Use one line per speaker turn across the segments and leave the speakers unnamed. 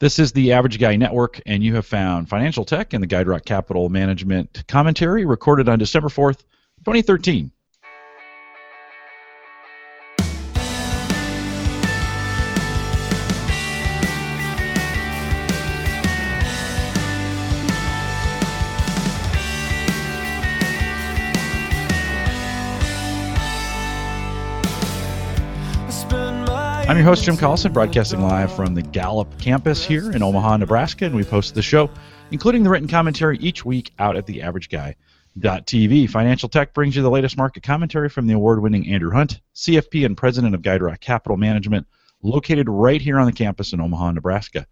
This is the Average Guy Network, and you have found Financial Tech and the Guide Rock Capital Management commentary recorded on December 4th, 2013. I'm your host, Jim Collison, broadcasting live from the Gallup campus here in Omaha, Nebraska, and we post the show, including the written commentary, each week out at theaverageguy.tv. Financial Tech brings you the latest market commentary from the award winning Andrew Hunt, CFP and president of Guide Rock Capital Management, located right here on the campus in Omaha, Nebraska.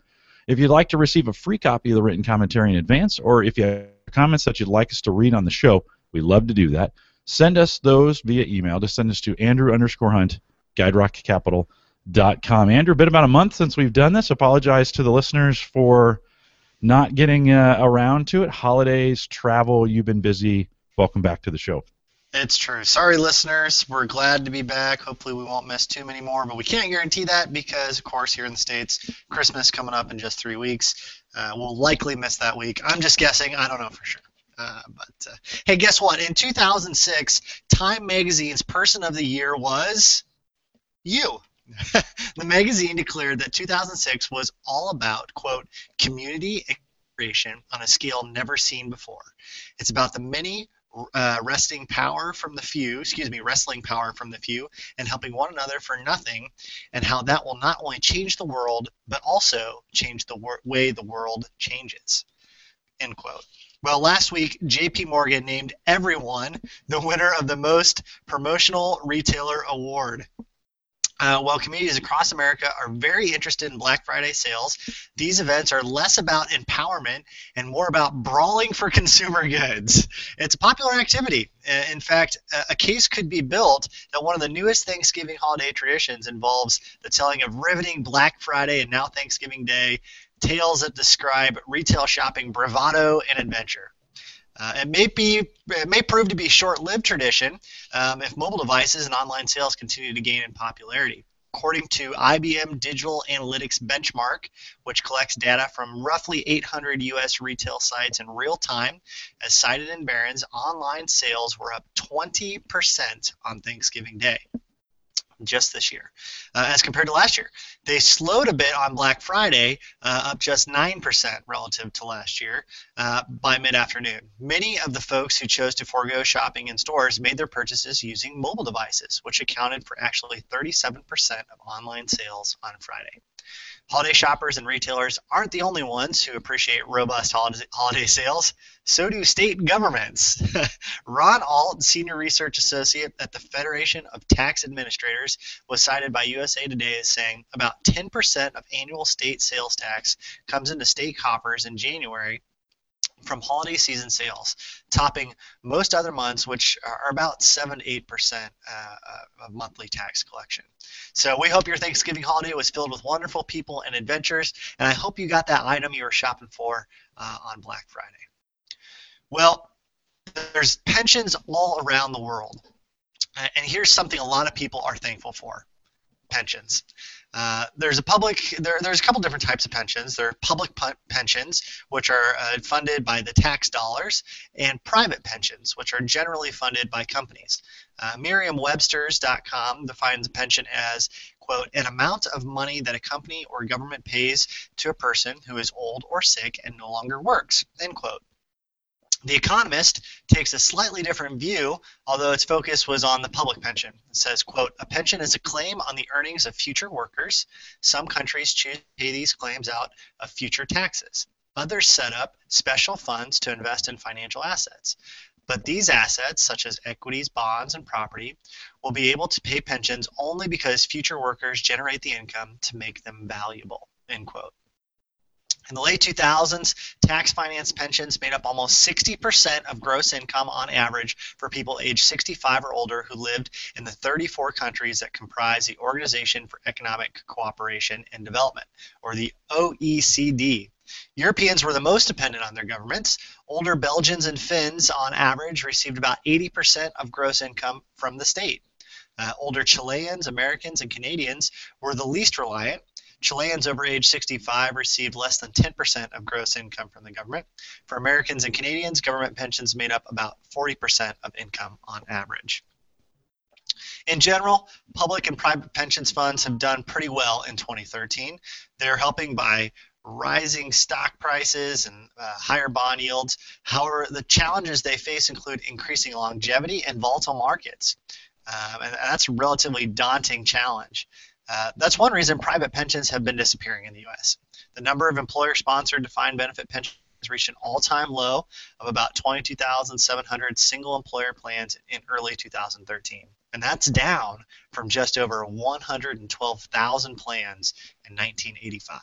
If you'd like to receive a free copy of the written commentary in advance, or if you have comments that you'd like us to read on the show, we love to do that. Send us those via email. Just send us to Andrew underscore Hunt, Guide Rock Capital dot com. Andrew, been about a month since we've done this. Apologize to the listeners for not getting uh, around to it. Holidays, travel, you've been busy. Welcome back to the show.
It's true. Sorry, listeners. We're glad to be back. Hopefully, we won't miss too many more, but we can't guarantee that because, of course, here in the States, Christmas coming up in just three weeks. Uh, we'll likely miss that week. I'm just guessing. I don't know for sure. Uh, but uh, hey, guess what? In 2006, Time Magazine's Person of the Year was you. The magazine declared that 2006 was all about, quote, community creation on a scale never seen before. It's about the many uh, wresting power from the few, excuse me, wrestling power from the few, and helping one another for nothing, and how that will not only change the world, but also change the wor- way the world changes. End quote. Well, last week, JP Morgan named everyone the winner of the most promotional retailer award. Uh, while communities across America are very interested in Black Friday sales, these events are less about empowerment and more about brawling for consumer goods. It's a popular activity. Uh, in fact, a case could be built that one of the newest Thanksgiving holiday traditions involves the telling of riveting Black Friday and now Thanksgiving Day tales that describe retail shopping bravado and adventure. Uh, it may be it may prove to be a short-lived tradition um, if mobile devices and online sales continue to gain in popularity. According to IBM Digital Analytics Benchmark, which collects data from roughly 800 U.S. retail sites in real time, as cited in Barron's, online sales were up 20% on Thanksgiving Day just this year uh, as compared to last year. They slowed a bit on Black Friday, uh, up just 9% relative to last year uh, by mid afternoon. Many of the folks who chose to forego shopping in stores made their purchases using mobile devices, which accounted for actually 37% of online sales on Friday. Holiday shoppers and retailers aren't the only ones who appreciate robust holiday sales. So do state governments. Ron Alt, Senior Research Associate at the Federation of Tax Administrators, was cited by USA Today as saying about 10% of annual state sales tax comes into state coffers in January from holiday season sales, topping most other months, which are about 7 to 8% uh, uh, of monthly tax collection. So we hope your Thanksgiving holiday was filled with wonderful people and adventures, and I hope you got that item you were shopping for uh, on Black Friday. Well, there's pensions all around the world. And here's something a lot of people are thankful for pensions. Uh, there's a public there, there's a couple different types of pensions. There are public pensions, which are uh, funded by the tax dollars, and private pensions, which are generally funded by companies. Uh, Merriam-Webster's.com defines a pension as quote an amount of money that a company or government pays to a person who is old or sick and no longer works end quote. The Economist takes a slightly different view, although its focus was on the public pension. It says, quote, a pension is a claim on the earnings of future workers. Some countries choose to pay these claims out of future taxes. Others set up special funds to invest in financial assets. But these assets, such as equities, bonds, and property, will be able to pay pensions only because future workers generate the income to make them valuable. End quote. In the late 2000s, tax finance pensions made up almost 60% of gross income on average for people aged 65 or older who lived in the 34 countries that comprise the Organization for Economic Cooperation and Development, or the OECD. Europeans were the most dependent on their governments. Older Belgians and Finns, on average, received about 80% of gross income from the state. Uh, older Chileans, Americans, and Canadians were the least reliant, Chileans over age 65 received less than 10% of gross income from the government. For Americans and Canadians, government pensions made up about 40% of income on average. In general, public and private pensions funds have done pretty well in 2013. They're helping by rising stock prices and uh, higher bond yields. However, the challenges they face include increasing longevity and volatile markets. Um, and that's a relatively daunting challenge. Uh, that's one reason private pensions have been disappearing in the U.S. The number of employer-sponsored defined benefit pensions reached an all-time low of about 22,700 single-employer plans in early 2013, and that's down from just over 112,000 plans in 1985.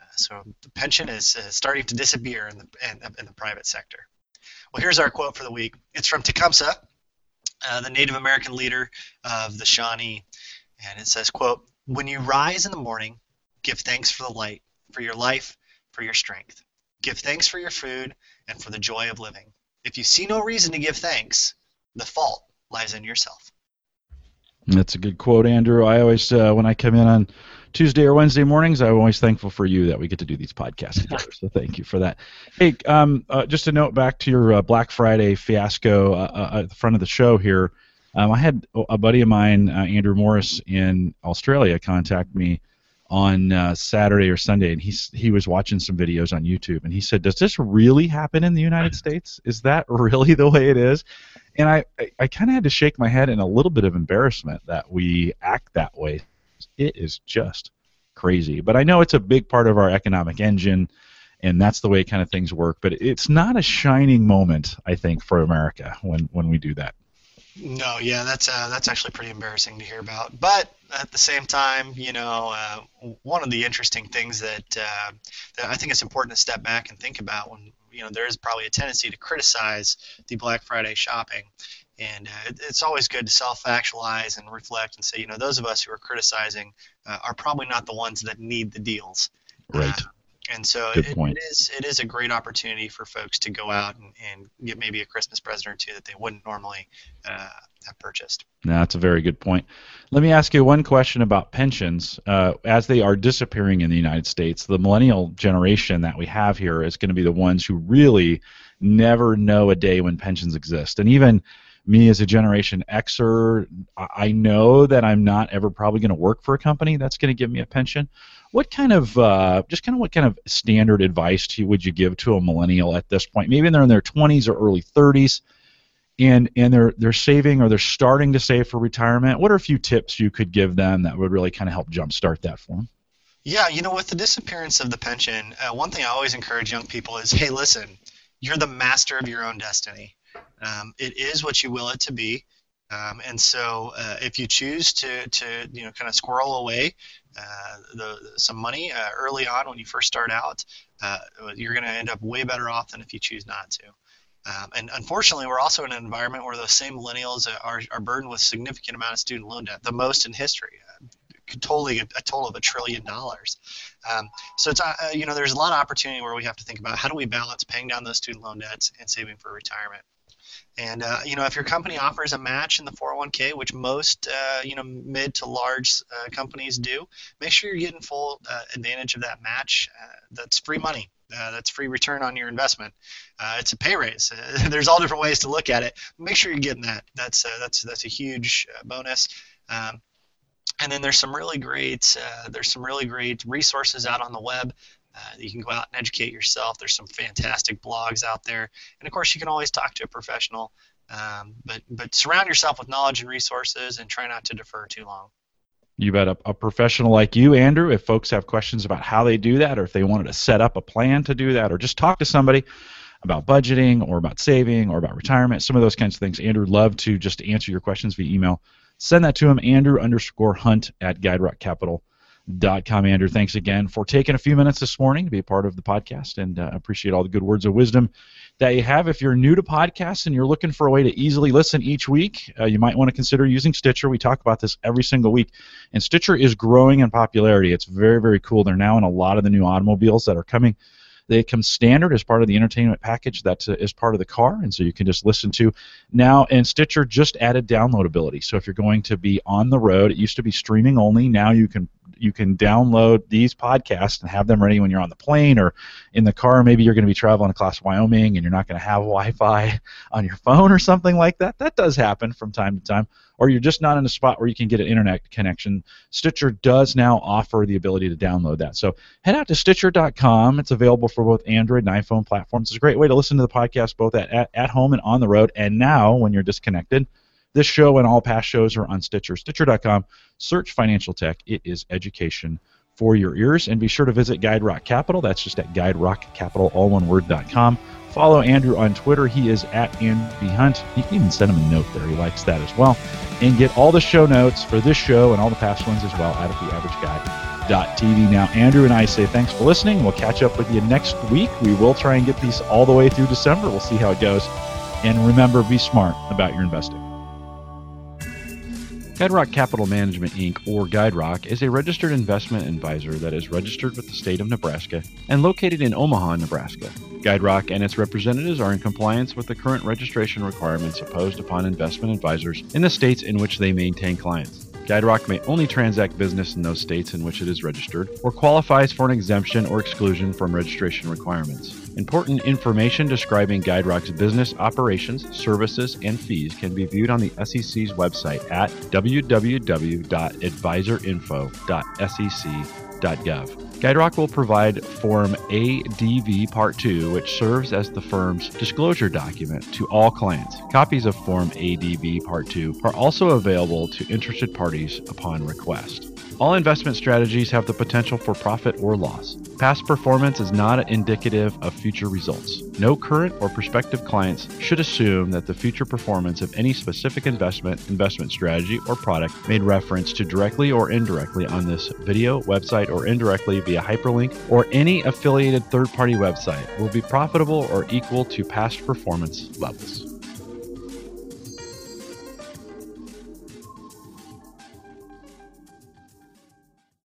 Uh, so the pension is uh, starting to disappear in the, in, in the private sector. Well, here's our quote for the week. It's from Tecumseh, uh, the Native American leader of the Shawnee, and it says, quote, When you rise in the morning, give thanks for the light, for your life, for your strength. Give thanks for your food and for the joy of living. If you see no reason to give thanks, the fault lies in yourself.
That's a good quote, Andrew. I always, uh, when I come in on Tuesday or Wednesday mornings, I'm always thankful for you that we get to do these podcasts together. so thank you for that. Hey, um, uh, just a note back to your uh, Black Friday fiasco uh, uh, at the front of the show here. Um, I had a buddy of mine, uh, Andrew Morris, in Australia, contact me on uh, Saturday or Sunday, and he's he was watching some videos on YouTube, and he said, "Does this really happen in the United States? Is that really the way it is?" And I I, I kind of had to shake my head in a little bit of embarrassment that we act that way. It is just crazy, but I know it's a big part of our economic engine. And that's the way kind of things work, but it's not a shining moment, I think, for America when, when we do that.
No, yeah, that's uh, that's actually pretty embarrassing to hear about. But at the same time, you know, uh, one of the interesting things that, uh, that I think it's important to step back and think about when you know there is probably a tendency to criticize the Black Friday shopping, and uh, it, it's always good to self-actualize and reflect and say, you know, those of us who are criticizing uh, are probably not the ones that need the deals.
Right.
And so it, it is it is a great opportunity for folks to go out and, and get maybe a Christmas present or two that they wouldn't normally uh, have purchased.
No, that's a very good point. Let me ask you one question about pensions. Uh, as they are disappearing in the United States, the millennial generation that we have here is going to be the ones who really never know a day when pensions exist. And even me as a Generation Xer, I know that I'm not ever probably going to work for a company that's going to give me a pension. What kind of uh, just kind of what kind of standard advice would you give to a millennial at this point? Maybe they're in their 20s or early 30s, and and they're they're saving or they're starting to save for retirement. What are a few tips you could give them that would really kind of help jumpstart that for them?
Yeah, you know, with the disappearance of the pension, uh, one thing I always encourage young people is, hey, listen, you're the master of your own destiny. Um, it is what you will it to be. Um, and so, uh, if you choose to, to you know kind of squirrel away uh, the, some money uh, early on when you first start out, uh, you're going to end up way better off than if you choose not to. Um, and unfortunately, we're also in an environment where those same millennials are, are burdened with significant amount of student loan debt, the most in history, uh, totally a, a, total of a trillion dollars. Um, so it's uh, you know there's a lot of opportunity where we have to think about how do we balance paying down those student loan debts and saving for retirement. And uh, you know, if your company offers a match in the 401k, which most uh, you know mid to large uh, companies do, make sure you're getting full uh, advantage of that match. Uh, that's free money. Uh, that's free return on your investment. it's a pay raise. there's all different ways to look at it. Make sure you're getting that. That's that's that's a huge bonus. Um, and then there's some really great there's some really great resources out on the web uh, you can go out and educate yourself. There's some fantastic blogs out there, and of course, you can always talk to a professional. Um, but but surround yourself with knowledge and resources, and try not to defer too long.
You bet. A, a, professional like you, Andrew, if folks have questions about how they do that, or if they wanted to set up a plan to do that, or just talk to somebody about budgeting, or about saving, or about retirement, some of those kinds of things, Andrew love to just answer your questions via email. Send that to him, Andrew underscore Hunt at GuideRock Capital dot com. Andrew, thanks again for taking a few minutes this morning to be a part of the podcast, and uh, appreciate all the good words of wisdom that you have. If you're new to podcasts and you're looking for a way to easily listen each week, uh, you might want to consider using Stitcher. We talk about this every single week, and Stitcher is growing in popularity. It's very, very cool. They're now in a lot of the new automobiles that are coming. They come standard as part of the entertainment package that uh, is part of the car, and so you can just listen to now. And Stitcher just added downloadability. So if you're going to be on the road, it used to be streaming only. Now you can
you can download these podcasts and have them ready when you're on the plane or in the car. Maybe you're going to be traveling across Wyoming and you're not going to have Wi-Fi on your phone or something like that. That does happen from time to time. Or you're just not in a spot where you can get an internet connection. Stitcher does now offer the ability to download that. So head out to Stitcher.com. It's available for both Android and iPhone platforms. It's a great way to listen to the podcast both at, at, at home and on the road. And now, when you're disconnected, this show and all past shows are on Stitcher. Stitcher.com. Search Financial Tech. It is education for your ears. And be sure to visit Guide Rock Capital. That's just at Guide Rock Capital, all one word.com. Follow Andrew on Twitter. He is at Andy Hunt. You can even send him a note there. He likes that as well. And get all the show notes for this show and all the past ones as well out of the average guy.tv. Now, Andrew and I say thanks for listening. We'll catch up with you next week. We will try and get these all the way through December. We'll see how it goes. And remember, be smart about your investing. GuideRock Capital Management Inc., or GuideRock, is a registered investment advisor that is registered with the state of Nebraska and located in Omaha, Nebraska. GuideRock and its representatives are in compliance with the current registration requirements imposed upon investment advisors in the states in which they maintain clients. GuideRock may only transact business in those states in which it is registered or qualifies for an exemption or exclusion from registration requirements. Important information describing GuideRock's business operations, services, and fees can be viewed on the SEC's website at www.adviserinfo.sec.gov. GuideRock will provide Form ADV Part 2, which serves as the firm's disclosure document to all clients. Copies of Form ADV Part 2 are also available to interested parties upon request. All investment strategies have the potential for profit or loss. Past performance is not indicative of future results. No current or prospective clients should assume that the future performance of any specific investment, investment strategy, or product made reference to directly or indirectly on this video, website, or indirectly via hyperlink or any affiliated third party website will be profitable or equal to past performance levels.